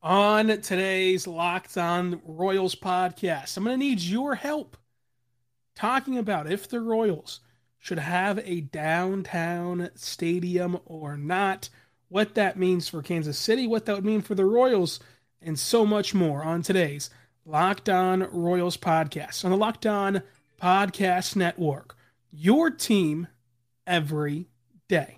On today's Locked On Royals podcast, I'm going to need your help talking about if the Royals should have a downtown stadium or not, what that means for Kansas City, what that would mean for the Royals, and so much more on today's Locked On Royals podcast on the Locked On Podcast Network. Your team every day.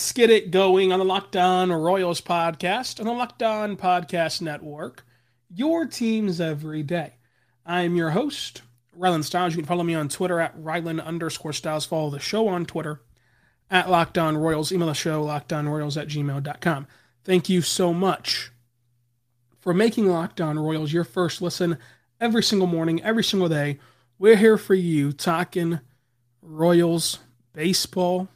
Let's get it going on the Locked On Royals podcast on the Locked On Podcast Network. Your teams every day. I am your host, Rylan Stiles. You can follow me on Twitter at Rylan underscore Stiles. Follow the show on Twitter at Locked On Royals. Email the show, lockedonroyals at gmail.com. Thank you so much for making Locked On Royals your first listen every single morning, every single day. We're here for you talking Royals baseball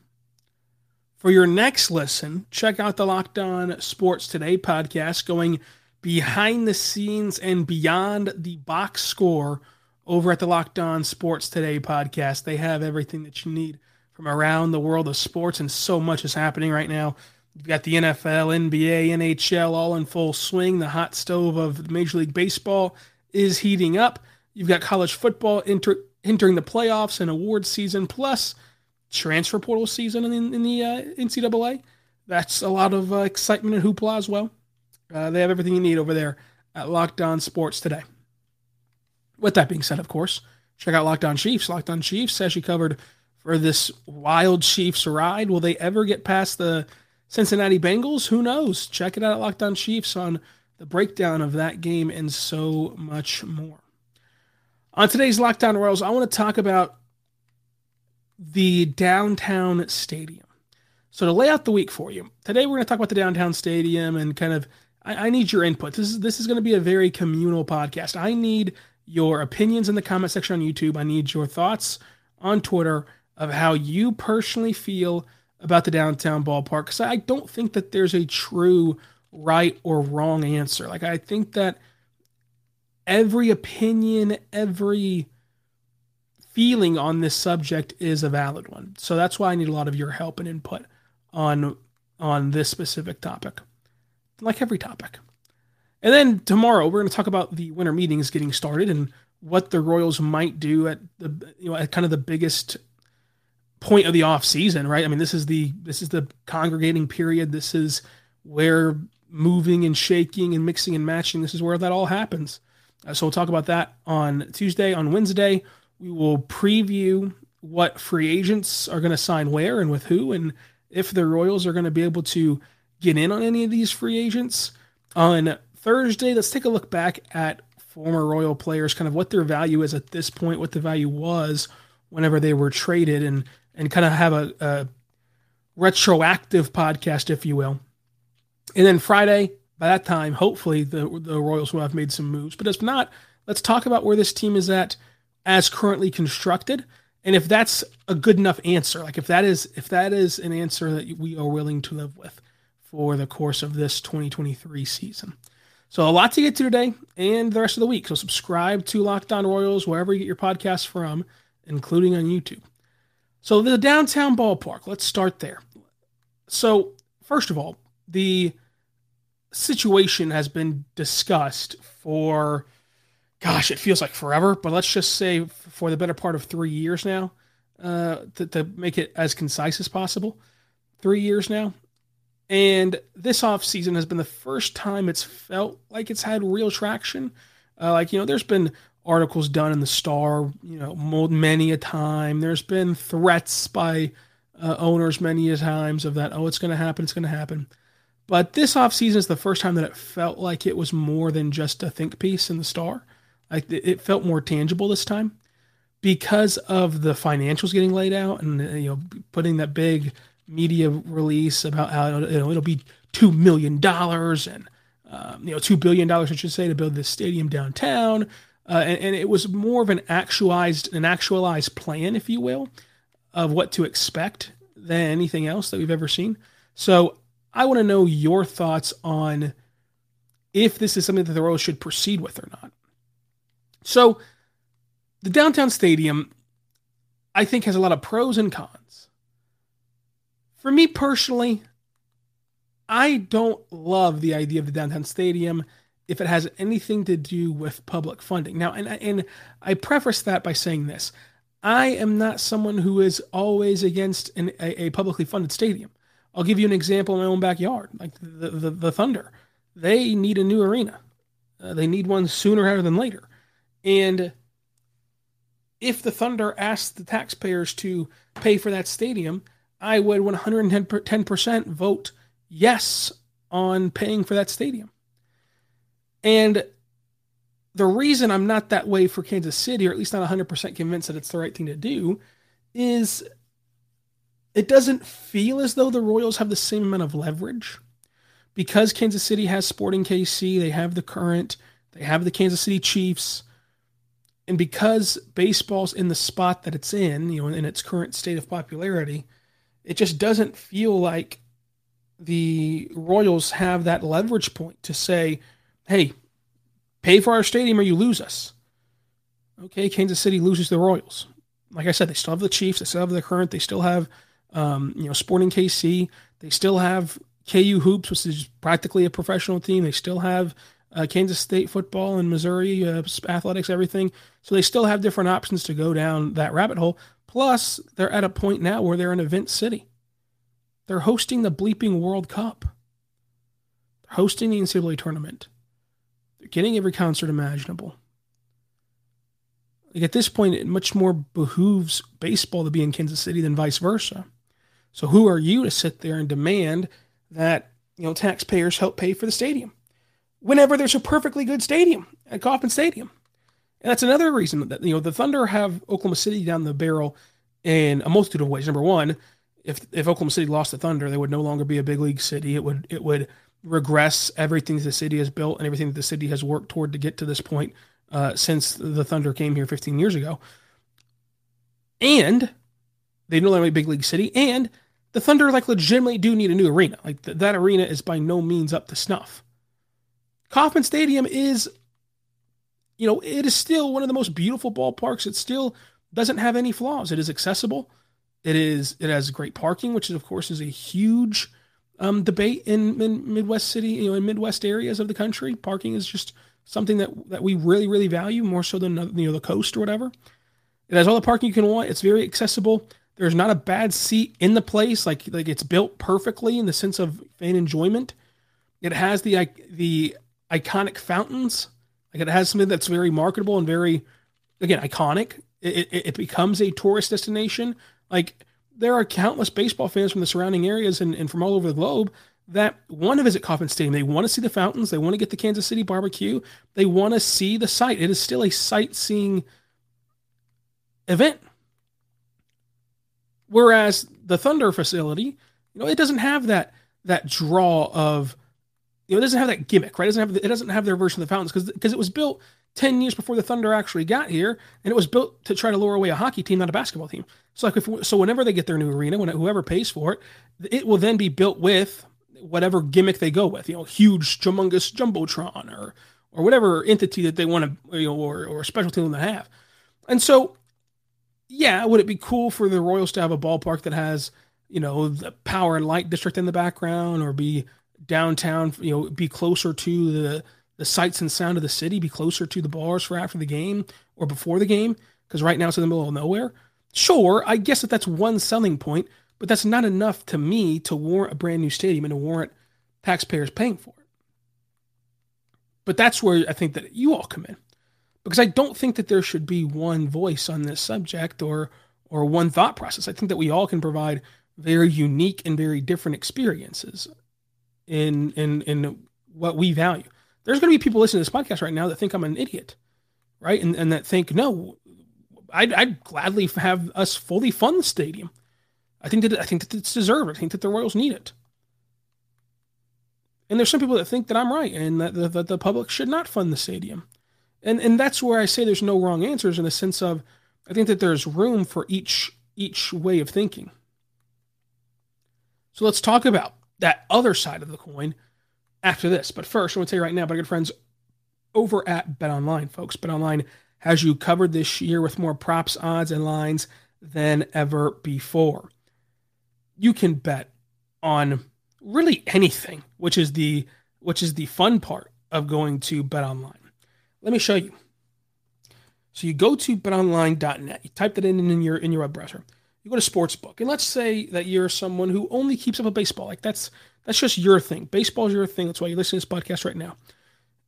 for your next listen, check out the Locked On Sports Today podcast going behind the scenes and beyond the box score over at the Locked On Sports Today podcast. They have everything that you need from around the world of sports, and so much is happening right now. You've got the NFL, NBA, NHL all in full swing. The hot stove of Major League Baseball is heating up. You've got college football enter, entering the playoffs and award season, plus transfer portal season in, in the uh, NCAA. That's a lot of uh, excitement and hoopla as well. Uh, they have everything you need over there at Locked On Sports today. With that being said, of course, check out Locked On Chiefs. Locked On Chiefs has you covered for this wild Chiefs ride. Will they ever get past the Cincinnati Bengals? Who knows? Check it out at Locked On Chiefs on the breakdown of that game and so much more. On today's Locked On Royals, I want to talk about the downtown stadium. So to lay out the week for you, today we're going to talk about the downtown stadium and kind of I, I need your input. This is this is going to be a very communal podcast. I need your opinions in the comment section on YouTube. I need your thoughts on Twitter of how you personally feel about the downtown ballpark because I don't think that there's a true right or wrong answer. Like I think that every opinion, every feeling on this subject is a valid one. So that's why I need a lot of your help and input on on this specific topic. Like every topic. And then tomorrow we're going to talk about the winter meetings getting started and what the Royals might do at the you know at kind of the biggest point of the off season, right? I mean, this is the this is the congregating period. This is where moving and shaking and mixing and matching. This is where that all happens. Uh, so we'll talk about that on Tuesday. On Wednesday, we will preview what free agents are going to sign where and with who, and if the Royals are going to be able to get in on any of these free agents. On Thursday, let's take a look back at former Royal players, kind of what their value is at this point, what the value was whenever they were traded, and and kind of have a, a retroactive podcast, if you will. And then Friday, by that time, hopefully the the Royals will have made some moves. But if not, let's talk about where this team is at as currently constructed? And if that's a good enough answer like if that is if that is an answer that we are willing to live with for the course of this 2023 season. So a lot to get to today and the rest of the week. So subscribe to locked on royals wherever you get your podcasts from including on youtube. So the downtown ballpark let's start there. So first of all the situation has been discussed for gosh, it feels like forever, but let's just say for the better part of three years now, uh, to, to make it as concise as possible. Three years now. And this off season has been the first time it's felt like it's had real traction. Uh, like, you know, there's been articles done in the Star, you know, many a time. There's been threats by uh, owners many a times of that, oh, it's going to happen, it's going to happen. But this off season is the first time that it felt like it was more than just a think piece in the Star. Like it felt more tangible this time because of the financials getting laid out and you know putting that big media release about how you know it'll be two million dollars and um, you know, two billion dollars, I should say, to build this stadium downtown. Uh, and, and, it was more of an actualized, an actualized plan, if you will, of what to expect than anything else that we've ever seen. So I want to know your thoughts on if this is something that the Royals should proceed with or not. So the downtown stadium, I think, has a lot of pros and cons. For me personally, I don't love the idea of the downtown stadium if it has anything to do with public funding. Now, and, and I preface that by saying this I am not someone who is always against an, a, a, publicly funded stadium. I'll give you an example in my own backyard, like the, the, the Thunder. They need a new arena, uh, they need one sooner rather than later. And if the Thunder asked the taxpayers to pay for that stadium, I would 110% vote yes on paying for that stadium. And the reason I'm not that way for Kansas City, or at least not 100% convinced that it's the right thing to do, is it doesn't feel as though the Royals have the same amount of leverage. Because Kansas City has Sporting KC, they have the current, they have the Kansas City Chiefs. And because baseball's in the spot that it's in, you know, in its current state of popularity, it just doesn't feel like the Royals have that leverage point to say, hey, pay for our stadium or you lose us. Okay, Kansas City loses the Royals. Like I said, they still have the Chiefs, they still have the current, they still have um, you know Sporting KC, they still have KU Hoops, which is practically a professional team. They still have uh, Kansas State football and Missouri uh, athletics, everything. So they still have different options to go down that rabbit hole. Plus, they're at a point now where they're an event city. They're hosting the bleeping World Cup. They're hosting the NCAA tournament. They're getting every concert imaginable. Like at this point, it much more behooves baseball to be in Kansas City than vice versa. So who are you to sit there and demand that you know taxpayers help pay for the stadium whenever there's a perfectly good stadium at Kauffman Stadium? And that's another reason that you know the Thunder have Oklahoma City down the barrel in a multitude of ways. Number one, if if Oklahoma City lost the Thunder, they would no longer be a big league city. It would it would regress everything the city has built and everything that the city has worked toward to get to this point uh, since the Thunder came here 15 years ago. And they no longer a big league city, and the Thunder like legitimately do need a new arena. Like th- that arena is by no means up to snuff. Kauffman Stadium is, you know, it is still one of the most beautiful ballparks. It still doesn't have any flaws. It is accessible. It is it has great parking, which is, of course is a huge um, debate in, in Midwest city, you know, in Midwest areas of the country. Parking is just something that that we really really value more so than you know the coast or whatever. It has all the parking you can want. It's very accessible. There's not a bad seat in the place. Like like it's built perfectly in the sense of fan enjoyment. It has the the iconic fountains. Like it has something that's very marketable and very again iconic. It, it, it becomes a tourist destination like there are countless baseball fans from the surrounding areas and, and from all over the globe that want to visit Kauffman Stadium. They want to see the fountains. They want to get the Kansas City barbecue. They want to see the site. It is still a sightseeing event. Whereas the Thunder facility, you know, it doesn't have that that draw of, you know, it doesn't have that gimmick, right? It doesn't have it doesn't have their version of the fountains because because it was built 10 years before the Thunder actually got here, and it was built to try to lure away a hockey team, not a basketball team. So, like, if, so whenever they get their new arena, when whoever pays for it, it will then be built with whatever gimmick they go with, you know, huge, humongous jumbotron or or whatever entity that they want to, you know, or or special team to have. And so, yeah, would it be cool for the Royals to have a ballpark that has, you know, the power and light district in the background, or be downtown, you know, be closer to the the sights and sound of the city be closer to the bars for after the game or before the game because right now it's in the middle of nowhere. Sure, I guess that that's one selling point, but that's not enough to me to warrant a brand new stadium and to warrant taxpayers paying for it. But that's where I think that you all come in because I don't think that there should be one voice on this subject or or one thought process. I think that we all can provide very unique and very different experiences in in in what we value there's going to be people listening to this podcast right now that think I'm an idiot, right? And, and that think, no, I'd, I'd gladly have us fully fund the stadium. I think that I think that it's deserved. I think that the Royals need it. And there's some people that think that I'm right and that the, that the public should not fund the stadium. And and that's where I say there's no wrong answers in the sense of I think that there's room for each each way of thinking. So let's talk about that other side of the coin after this. But first, I want to tell you right now, my good friends over at Bet Online, folks. Bet Online has you covered this year with more props, odds, and lines than ever before. You can bet on really anything, which is the which is the fun part of going to Bet Online. Let me show you. So you go to betonline.net, you type that in in your in your web browser. You go to sportsbook, and let's say that you're someone who only keeps up with baseball. Like that's that's just your thing. Baseball is your thing. That's why you're listening to this podcast right now.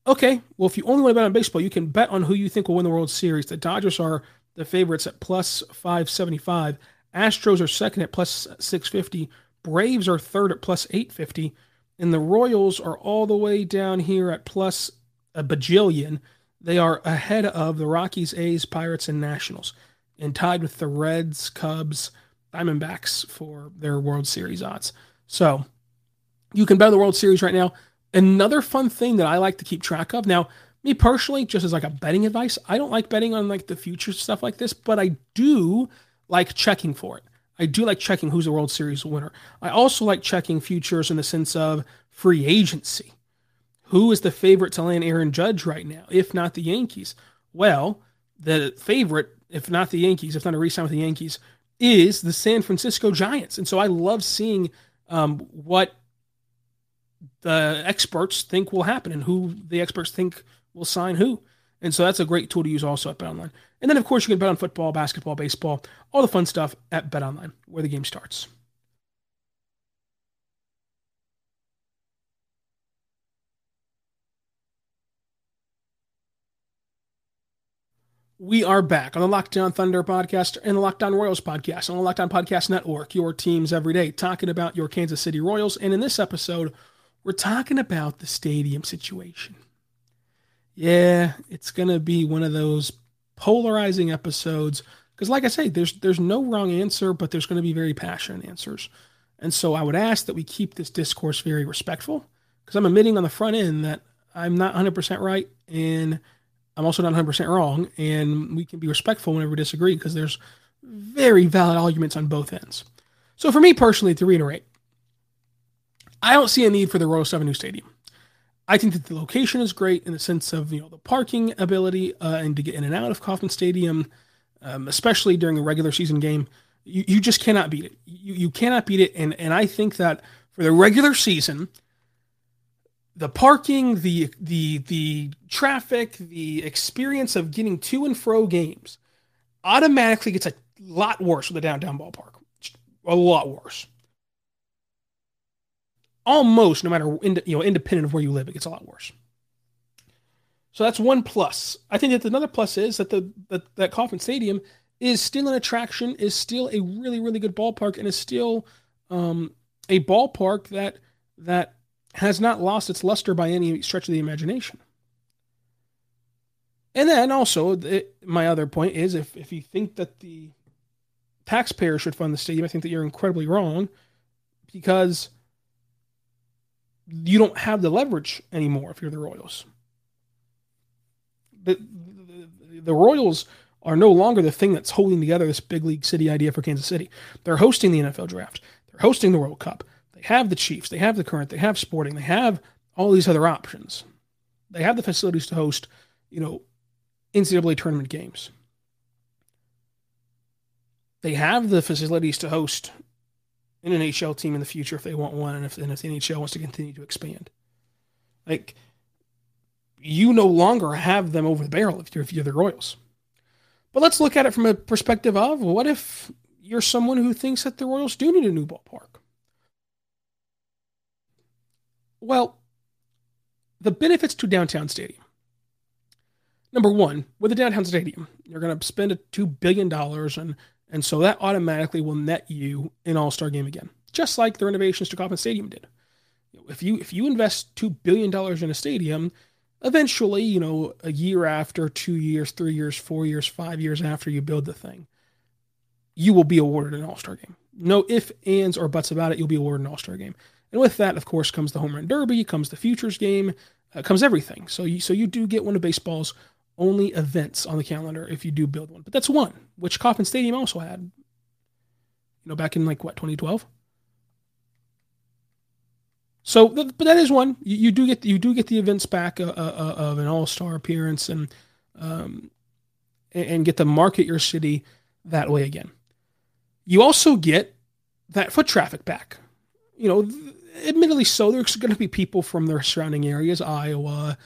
Okay, well, if you only want to bet on baseball, you can bet on who you think will win the World Series. The Dodgers are the favorites at plus 575. Astros are second at plus 650. Braves are third at plus 850. And the Royals are all the way down here at plus a bajillion. They are ahead of the Rockies, A's, Pirates, and Nationals, and tied with the Reds, Cubs, Diamondbacks for their World Series odds. So you can bet the World Series right now. Another fun thing that I like to keep track of now, me personally, just as like a betting advice, I don't like betting on like the future stuff like this, but I do like checking for it. I do like checking who's the World Series winner. I also like checking futures in the sense of free agency. Who is the favorite to land Aaron Judge right now, if not the Yankees? Well, the favorite, if not the Yankees, if not a resign with the Yankees, is the San Francisco Giants. And so I love seeing um, what the experts think will happen and who the experts think will sign who. And so that's a great tool to use also at BetOnline. And then, of course, you can bet on football, basketball, baseball, all the fun stuff at BetOnline, where the game starts. We are back on the Locked On Thunder podcast and the Locked On Royals podcast on the Locked On Podcast Network, your teams every day, talking about your Kansas City Royals. And in this episode, we're talking about the stadium situation. Yeah, it's going to be one of those polarizing episodes because like I say there's there's no wrong answer but there's going to be very passionate answers. And so I would ask that we keep this discourse very respectful because I'm admitting on the front end that I'm not 100% right and I'm also not 100% wrong and we can be respectful whenever we disagree because there's very valid arguments on both ends. So for me personally to reiterate, I don't see a need for the Royal Seven new stadium. I think that the location is great in the sense of you know the parking ability uh, and to get in and out of Kauffman Stadium, um, especially during a regular season game. You, you just cannot beat it. You, you cannot beat it, and and I think that for the regular season, the parking, the the the traffic, the experience of getting to and fro games automatically gets a lot worse with the downtown ballpark. A lot worse almost no matter you know independent of where you live, it gets a lot worse. So that's one plus. I think that another plus is that the that, that Kauffman Stadium is still an attraction, is still a really really good ballpark, and is still um, a ballpark that that has not lost its luster by any stretch of the imagination. And then also, my other point is if, if you think that the taxpayer should fund the stadium, I think that you're incredibly wrong because you don't have the leverage anymore if you're the Royals. The, the, the Royals are no longer the thing that's holding together this big league city idea for Kansas City. They're hosting the NFL draft. They're hosting the World Cup. Have the Chiefs. They have the current. They have sporting. They have all these other options. They have the facilities to host, you know, NCAA tournament games. They have the facilities to host an NHL team in the future if they want one, and if, and if the NHL wants to continue to expand. Like, you no longer have them over the barrel if you're, if you're the Royals. But let's look at it from a perspective of what if you're someone who thinks that the Royals do need a new ballpark? Well, the benefits to downtown stadium. Number one, with a downtown stadium, you're going to spend a $2 billion and and so that automatically will net you an all-star game again, just like the renovations to Kauffman Stadium did. If you if you invest two billion dollars in a stadium, eventually, you know, a year after, two years, three years, four years, five years after you build the thing, you will be awarded an all-star game. No if, ands, or buts about it, you'll be awarded an all-star game. And with that, of course, comes the home run derby, comes the futures game, uh, comes everything. So you so you do get one of baseball's only events on the calendar if you do build one. But that's one, which Kauffman Stadium also had. You know, back in like what 2012. So, but that is one. You, you do get you do get the events back uh, uh, uh of an All Star appearance and um, and get to market your city that way again. You also get that foot traffic back. You know, admittedly so, there's going to be people from their surrounding areas, Iowa,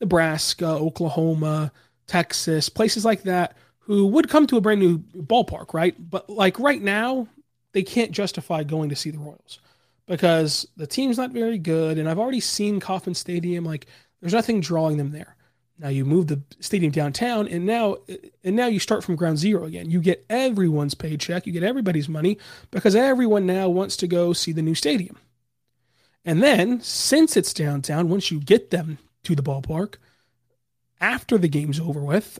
Nebraska, Oklahoma, Texas, places like that, who would come to a brand new ballpark, right? But like right now, they can't justify going to see the Royals because the team's not very good. And I've already seen Kauffman Stadium. Like there's nothing drawing them there. Now you move the stadium downtown, and now and now you start from ground zero again. You get everyone's paycheck, you get everybody's money because everyone now wants to go see the new stadium. And then, since it's downtown, once you get them to the ballpark, after the game's over with,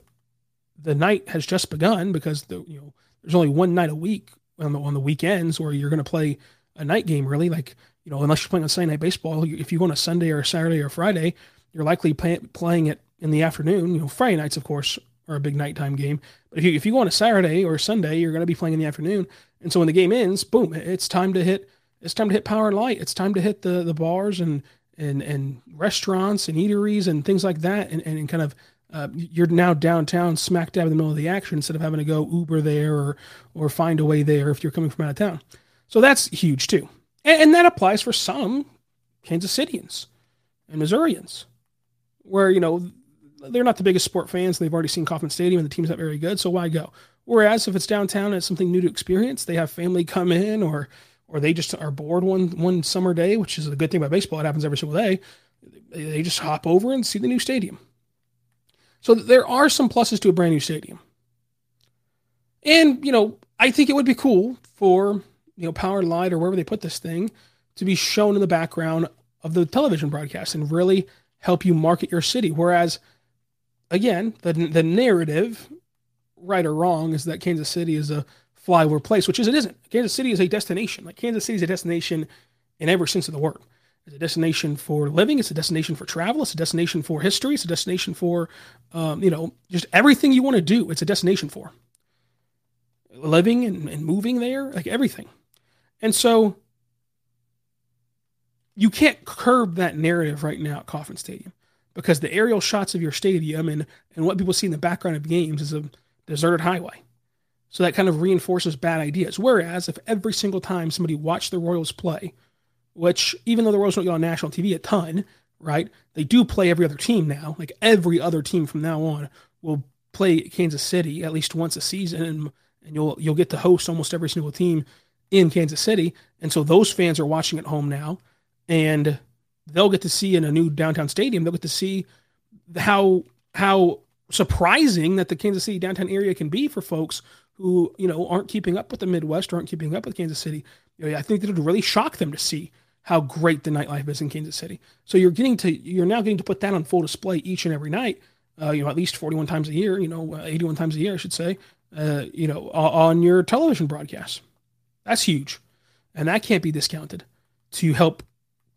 the night has just begun because the you know there's only one night a week on the on the weekends where you're going to play a night game really like you know unless you're playing on Sunday night baseball if you go on a Sunday or a Saturday or Friday you're likely play, playing it in the afternoon you know Friday nights of course are a big nighttime game but if you if you go on a Saturday or a Sunday you're going to be playing in the afternoon and so when the game ends boom it's time to hit it's time to hit power and light it's time to hit the the bars and and and restaurants and eateries and things like that and, and kind of uh, you're now downtown smack dab in the middle of the action instead of having to go Uber there or or find a way there if you're coming from out of town. So that's huge too. And, and that applies for some Kansas Cityans and Missourians, where, you know, they're not the biggest sport fans. They've already seen Kauffman Stadium and the team's not very good. So why go? Whereas if it's downtown and it's something new to experience, they have family come in or or they just are bored one one summer day, which is a good thing about baseball. It happens every single day. They just hop over and see the new stadium. So there are some pluses to a brand new stadium. And, you know, I think it would be cool for you know, Power Light or wherever they put this thing to be shown in the background of the television broadcast and really help you market your city. Whereas, again, the the narrative, right or wrong, is that Kansas City is a flyover place, which is it isn't. Kansas City is a destination. Like Kansas City is a destination in every sense of the word. It's a destination for living. It's a destination for travel. It's a destination for history. It's a destination for, um, you know, just everything you want to do. It's a destination for living and, and moving there, like everything. And so you can't curb that narrative right now at Kauffman Stadium because the aerial shots of your stadium and, and what people see in the background of games is a deserted highway. So that kind of reinforces bad ideas. Whereas if every single time somebody watched the Royals play, which even though the Royals don't get on national TV a ton, right? They do play every other team now. Like every other team from now on will play Kansas City at least once a season and, and you'll you'll get to host almost every single team in Kansas City. And so those fans are watching at home now and they'll get to see in a new downtown stadium, they'll get to see how how surprising that the Kansas City downtown area can be for folks who, you know, aren't keeping up with the Midwest or aren't keeping up with Kansas City. You know, I think that it would really shock them to see how great the nightlife is in Kansas City. So you're getting to you're now getting to put that on full display each and every night. Uh, you know, at least 41 times a year. You know, uh, 81 times a year, I should say. Uh, you know, on your television broadcasts. That's huge. And that can't be discounted to help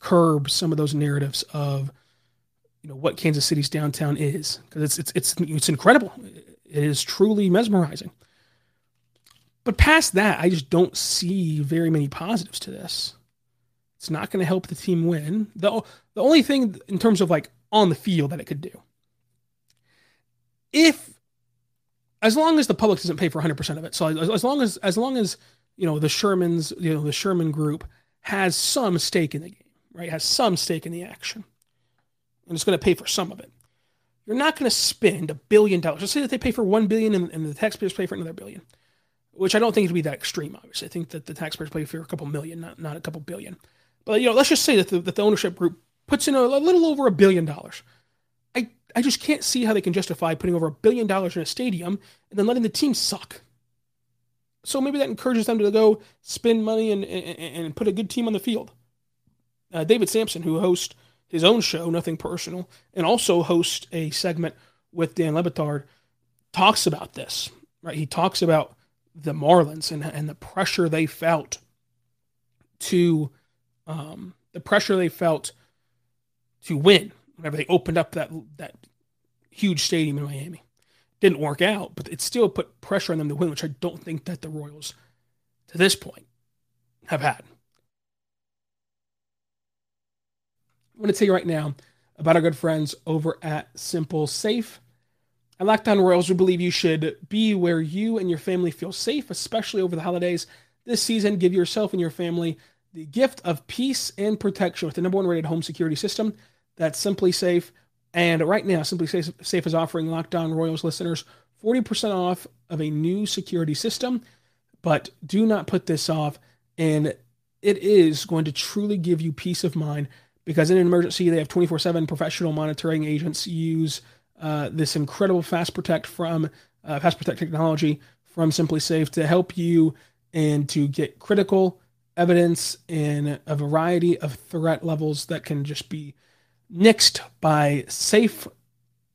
curb some of those narratives of you know what Kansas City's downtown is because it's it's it's it's incredible. It is truly mesmerizing. But past that, I just don't see very many positives to this. It's not going to help the team win. The the only thing in terms of like on the field that it could do if as long as the public doesn't pay for 100% of it. So as, as long as as long as you know the Shermans, you know the Sherman Group has some stake in the game, right? Has some stake in the action, and it's going to pay for some of it. You're not going to spend a billion dollars. Let's say that they pay for one billion and, and the taxpayers pay for another billion, which I don't think would be that extreme. Obviously, I think that the taxpayers pay for a couple million, not not a couple billion. But you know, let's just say that the, that the ownership group puts in a, a little over a billion dollars. I I just can't see how they can justify putting over a billion dollars in a stadium and then letting the team suck. So maybe that encourages them to go spend money and, and, and put a good team on the field. Uh, David Samson, who hosts his own show, Nothing Personal, and also hosts a segment with Dan Le Batard, talks about this. Right, he talks about the Marlins and and the pressure they felt to um, the pressure they felt to win whenever they opened up that that huge stadium in Miami. Didn't work out, but it still put pressure on them to win, which I don't think that the Royals to this point have had. I want to tell you right now about our good friends over at SimpliSafe. At Locked On Royals, we believe you should be where you and your family feel safe, especially over the holidays. This season, give yourself and your family the gift of peace and protection with the number one rated home security system that's SimpliSafe. And right now, SimpliSafe is offering Locked On Royals listeners 40% off of a new security system. But do not put this off. And it is going to truly give you peace of mind because in an emergency, they have 24 7 professional monitoring agents use uh, this incredible Fast Protect from uh, Fast Protect technology from SimpliSafe to help you and to get critical evidence in a variety of threat levels that can just be nixed by safe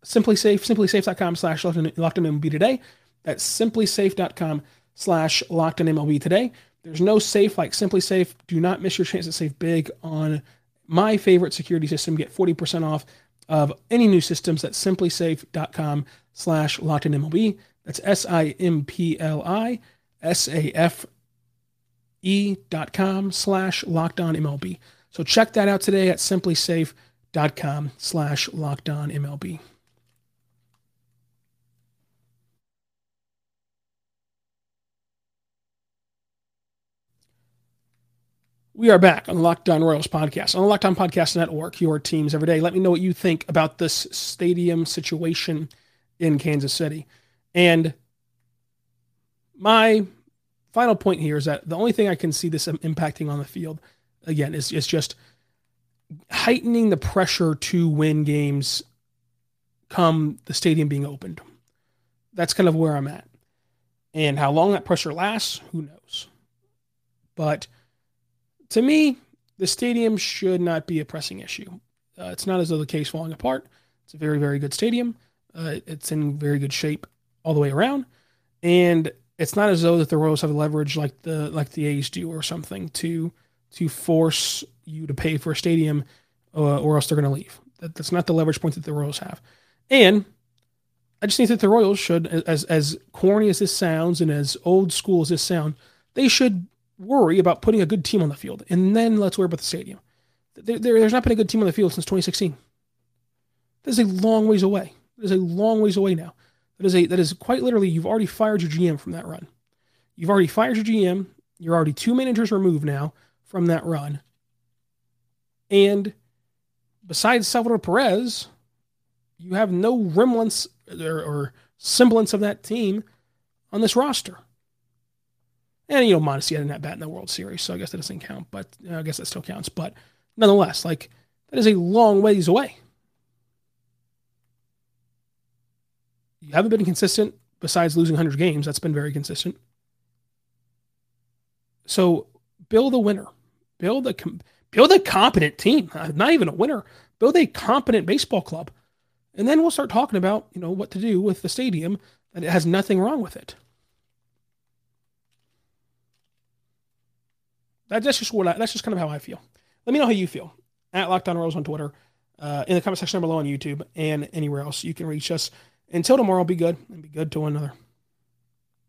simply safe SimpliSafe simplisafe.com slash locked on mlb today. That's simply simplisafe.com slash locked on mlb today. There's no safe like SimpliSafe do not miss your chance to save big on my favorite security system get 40% off of any new systems at simplisafe.com slash locked on mlb that's S-I-M-P-L-I S-A-F-E dot com slash locked on MLB. So check that out today at simplisafe.com slash locked on MLB. We are back on the Locked On Royals podcast, on the Locked On Podcast Network, your teams every day. Let me know what you think about this stadium situation in Kansas City. And my final point here is that the only thing I can see this impacting on the field, again, is, is just heightening the pressure to win games come the stadium being opened. That's kind of where I'm at. And how long that pressure lasts, who knows? But to me, the stadium should not be a pressing issue. Uh, it's not as though the K's falling apart. It's a very, very good stadium. Uh, it's in very good shape all the way around. And it's not as though that the Royals have leverage like the like the A's do or something to to force you to pay for a stadium uh, or else they're going to leave. That, that's not the leverage point that the Royals have. And I just think that the Royals should, as as corny as this sounds and as old school as this sound, they should worry about putting a good team on the field, and then let's worry about the stadium. There, there, there's not been a good team on the field since 2016. That is a long ways away. It is a long ways away now. That is a that is quite literally you've already fired your GM from that run. You've already fired your GM. You're already two managers removed now from that run. And besides Salvador Perez, you have no remnants or, or semblance of that team on this roster. And you know, had a net bat in the World Series, so I guess that doesn't count. But you know, I guess that still counts. But nonetheless, like that is a long ways away. you haven't been consistent besides losing 100 games. That's been very consistent. So build a winner, build a build a competent team. Uh, not even a winner. Build a competent baseball club, and then we'll start talking about you know what to do with the stadium. That it has nothing wrong with it. That, that's just what I, that's just kind of how I feel. Let me know how you feel at Locked On Royals on Twitter, uh, in the comment section below on YouTube, and anywhere else you can reach us. Until tomorrow, be good and be good to one another.